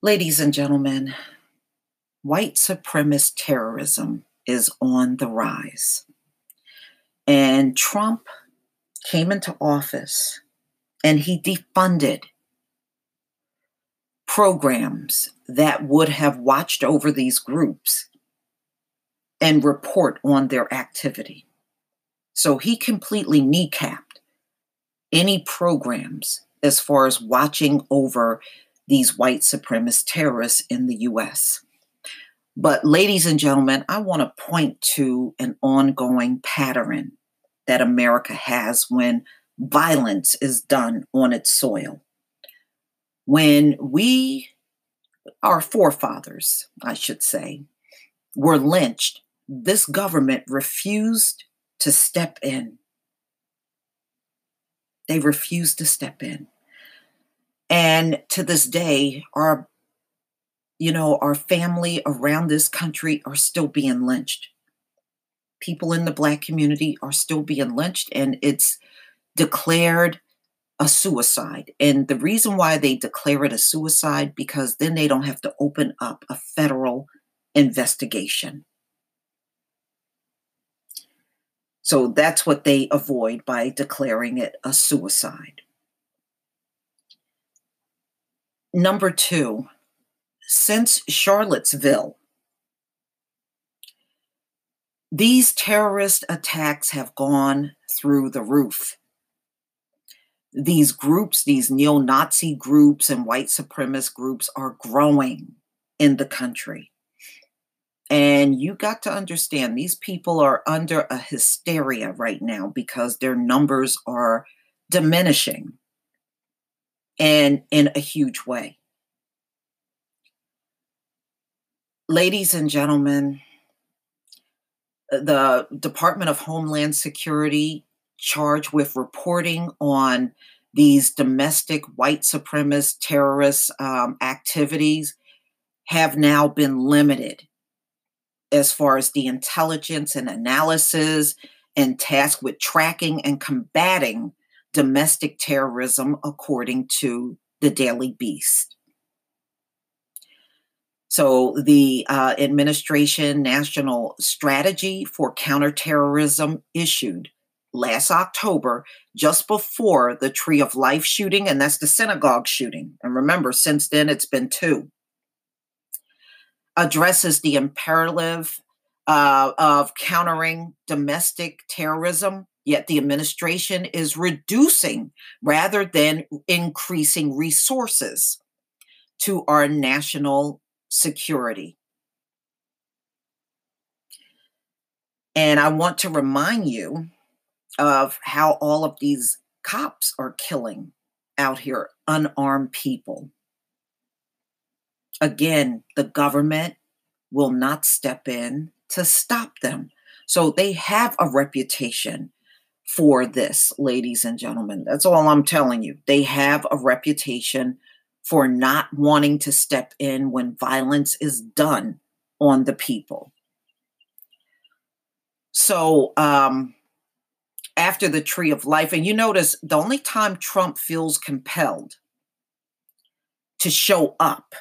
Ladies and gentlemen, white supremacist terrorism is on the rise. And Trump came into office and he defunded programs that would have watched over these groups and report on their activity. So he completely kneecapped any programs as far as watching over these white supremacist terrorists in the US. But, ladies and gentlemen, I want to point to an ongoing pattern that America has when violence is done on its soil. When we, our forefathers, I should say, were lynched, this government refused to step in. They refused to step in. And to this day, our you know, our family around this country are still being lynched. People in the black community are still being lynched, and it's declared a suicide. And the reason why they declare it a suicide because then they don't have to open up a federal investigation. So that's what they avoid by declaring it a suicide. Number two, since Charlottesville, these terrorist attacks have gone through the roof. These groups, these neo Nazi groups and white supremacist groups, are growing in the country. And you got to understand these people are under a hysteria right now because their numbers are diminishing and in a huge way. ladies and gentlemen, the Department of Homeland Security charged with reporting on these domestic white supremacist terrorist um, activities have now been limited as far as the intelligence and analysis and tasked with tracking and combating domestic terrorism, according to the Daily Beast. So, the uh, administration national strategy for counterterrorism issued last October, just before the Tree of Life shooting, and that's the synagogue shooting. And remember, since then it's been two. Addresses the imperative uh, of countering domestic terrorism, yet the administration is reducing rather than increasing resources to our national security. And I want to remind you of how all of these cops are killing out here unarmed people. Again, the government will not step in to stop them. So they have a reputation for this, ladies and gentlemen. That's all I'm telling you. They have a reputation for not wanting to step in when violence is done on the people. So, um, after the tree of life, and you notice the only time Trump feels compelled to show up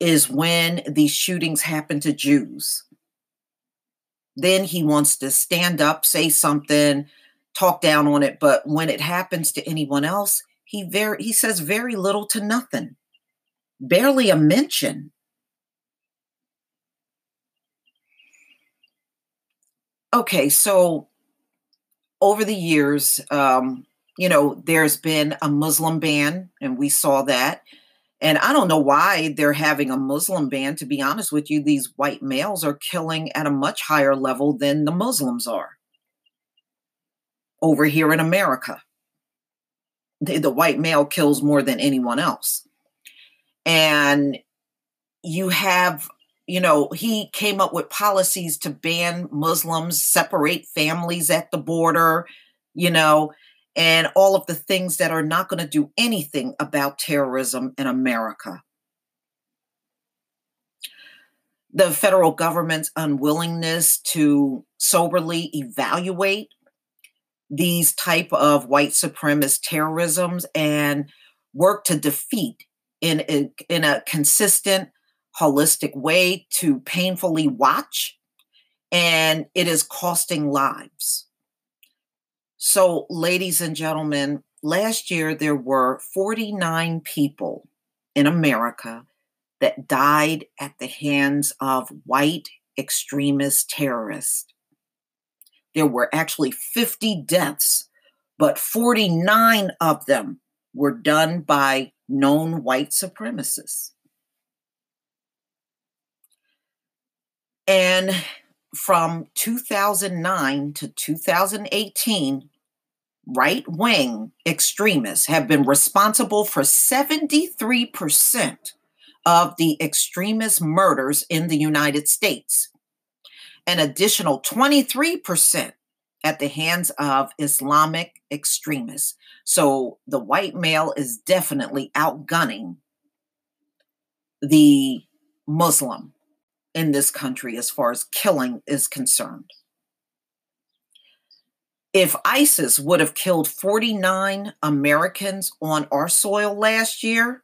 is when these shootings happen to Jews. Then he wants to stand up, say something, talk down on it. But when it happens to anyone else, he very he says very little to nothing. Barely a mention. Okay so over the years um, you know there's been a muslim ban and we saw that. And i don't know why they're having a muslim ban. To be honest with you these white males are killing at a much higher level than the muslims are over here in america the, the white male kills more than anyone else. And you have, you know, he came up with policies to ban Muslims, separate families at the border, you know, and all of the things that are not going to do anything about terrorism in America. The federal government's unwillingness to soberly evaluate these type of white supremacist terrorisms and work to defeat in, in, in a consistent, holistic way to painfully watch, and it is costing lives. So, ladies and gentlemen, last year there were 49 people in America that died at the hands of white extremist terrorists. There were actually 50 deaths, but 49 of them were done by known white supremacists. And from 2009 to 2018, right wing extremists have been responsible for 73% of the extremist murders in the United States, an additional 23% at the hands of Islamic extremists. So the white male is definitely outgunning the Muslim in this country as far as killing is concerned. If ISIS would have killed 49 Americans on our soil last year,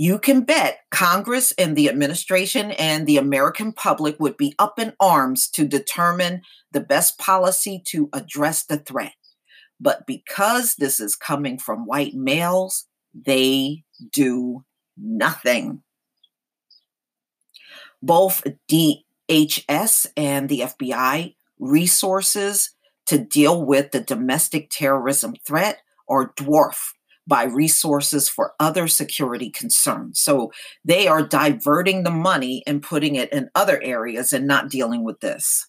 you can bet Congress and the administration and the American public would be up in arms to determine the best policy to address the threat. But because this is coming from white males, they do nothing. Both DHS and the FBI resources to deal with the domestic terrorism threat are dwarfed by resources for other security concerns. So they are diverting the money and putting it in other areas and not dealing with this,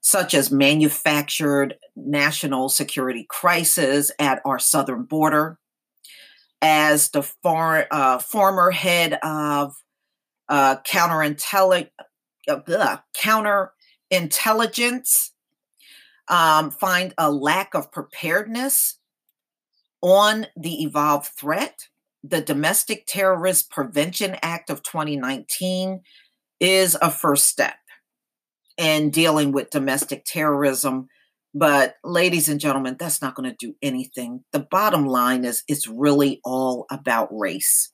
such as manufactured national security crisis at our southern border. As the far, uh, former head of uh, counterintelligence, uh, counterintelligence um, find a lack of preparedness on the evolved threat. The Domestic Terrorist Prevention Act of 2019 is a first step in dealing with domestic terrorism. But, ladies and gentlemen, that's not going to do anything. The bottom line is it's really all about race.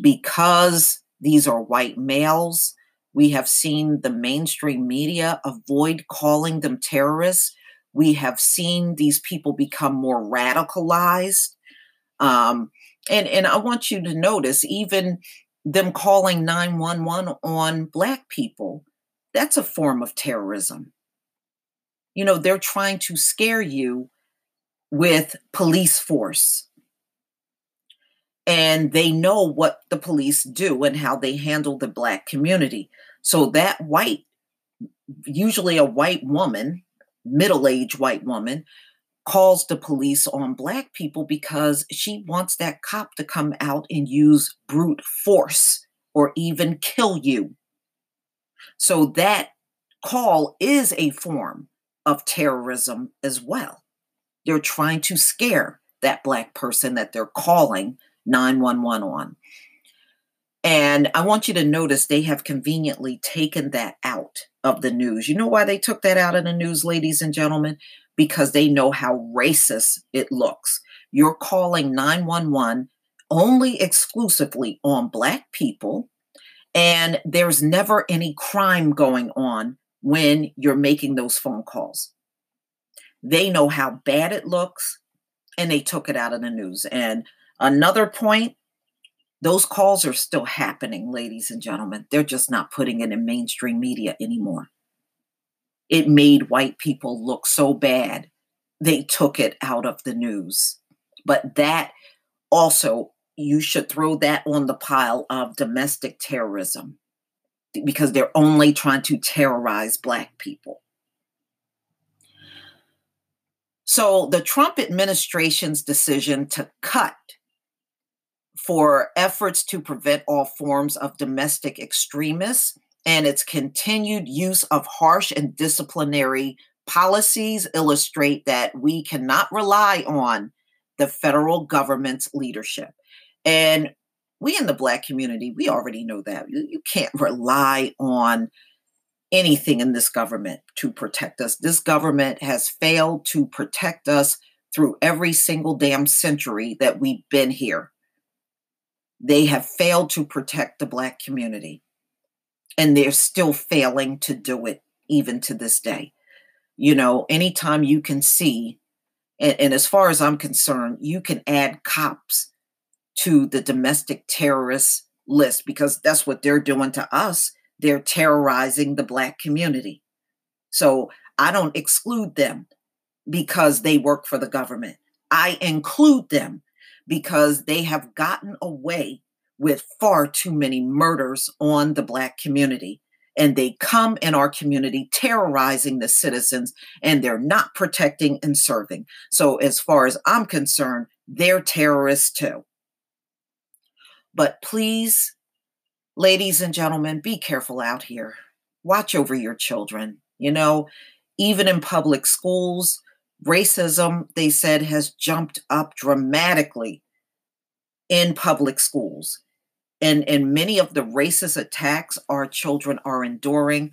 Because these are white males, we have seen the mainstream media avoid calling them terrorists we have seen these people become more radicalized. Um, and, and I want you to notice even them calling 911 on Black people, that's a form of terrorism. You know, they're trying to scare you with police force. And they know what the police do and how they handle the Black community. So that white, usually a white woman, middle aged white woman calls the police on black people because she wants that cop to come out and use brute force or even kill you. So that call is a form of terrorism as well. They're trying to scare that black person that they're calling 911 on. And I want you to notice they have conveniently taken that out of the news. You know why they took that out of the news, ladies and gentlemen? Because they know how racist it looks. You're calling 911 only exclusively on Black people, and there's never any crime going on when you're making those phone calls. They know how bad it looks, and they took it out of the news. And another point those calls are still happening, ladies and gentlemen. They're just not putting it in mainstream media anymore. It made white people look so bad, they took it out of the news. But that also, you should throw that on the pile of domestic terrorism because they're only trying to terrorize Black people. So, the Trump administration's decision to cut for efforts to prevent all forms of domestic extremists and its continued use of harsh and disciplinary policies illustrate that we cannot rely on the federal government's leadership. And we in the Black community, we already know that. You, you can't rely on anything in this government to protect us. This government has failed to protect us through every single damn century that we've been here. They have failed to protect the Black community, and they're still failing to do it even to this day. You know, anytime you can see, and, and as far as I'm concerned, you can add cops to the domestic terrorist list because that's what they're doing to us. They're terrorizing the Black community. So I don't exclude them because they work for the government. I include them because they have gotten away with far too many murders on the Black community. And they come in our community terrorizing the citizens, and they're not protecting and serving. So, as far as I'm concerned, they're terrorists too. But please, ladies and gentlemen, be careful out here. Watch over your children. You know, even in public schools, racism, they said, has jumped up dramatically in public schools. And, and many of the racist attacks our children are enduring,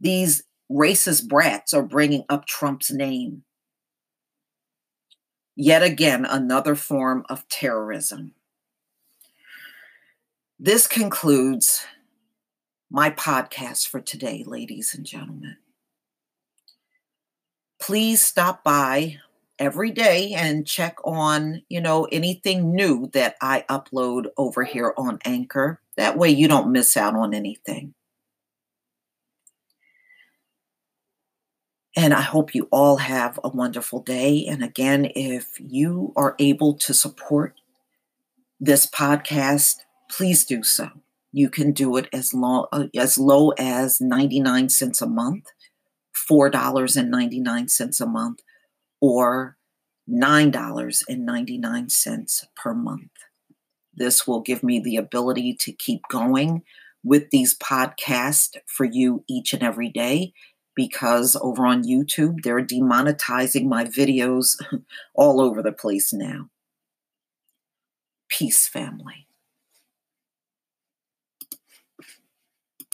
these racist brats are bringing up Trump's name. Yet again, another form of terrorism. This concludes my podcast for today, ladies and gentlemen please stop by every day and check on, you know, anything new that I upload over here on Anchor. That way you don't miss out on anything. And I hope you all have a wonderful day. And again, if you are able to support this podcast, please do so. You can do it as low uh, as low as 99 cents a month $4.99 a month or $9.99 per month. This will give me the ability to keep going with these podcasts for you each and every day because over on YouTube, they're demonetizing my videos all over the place now. Peace, family.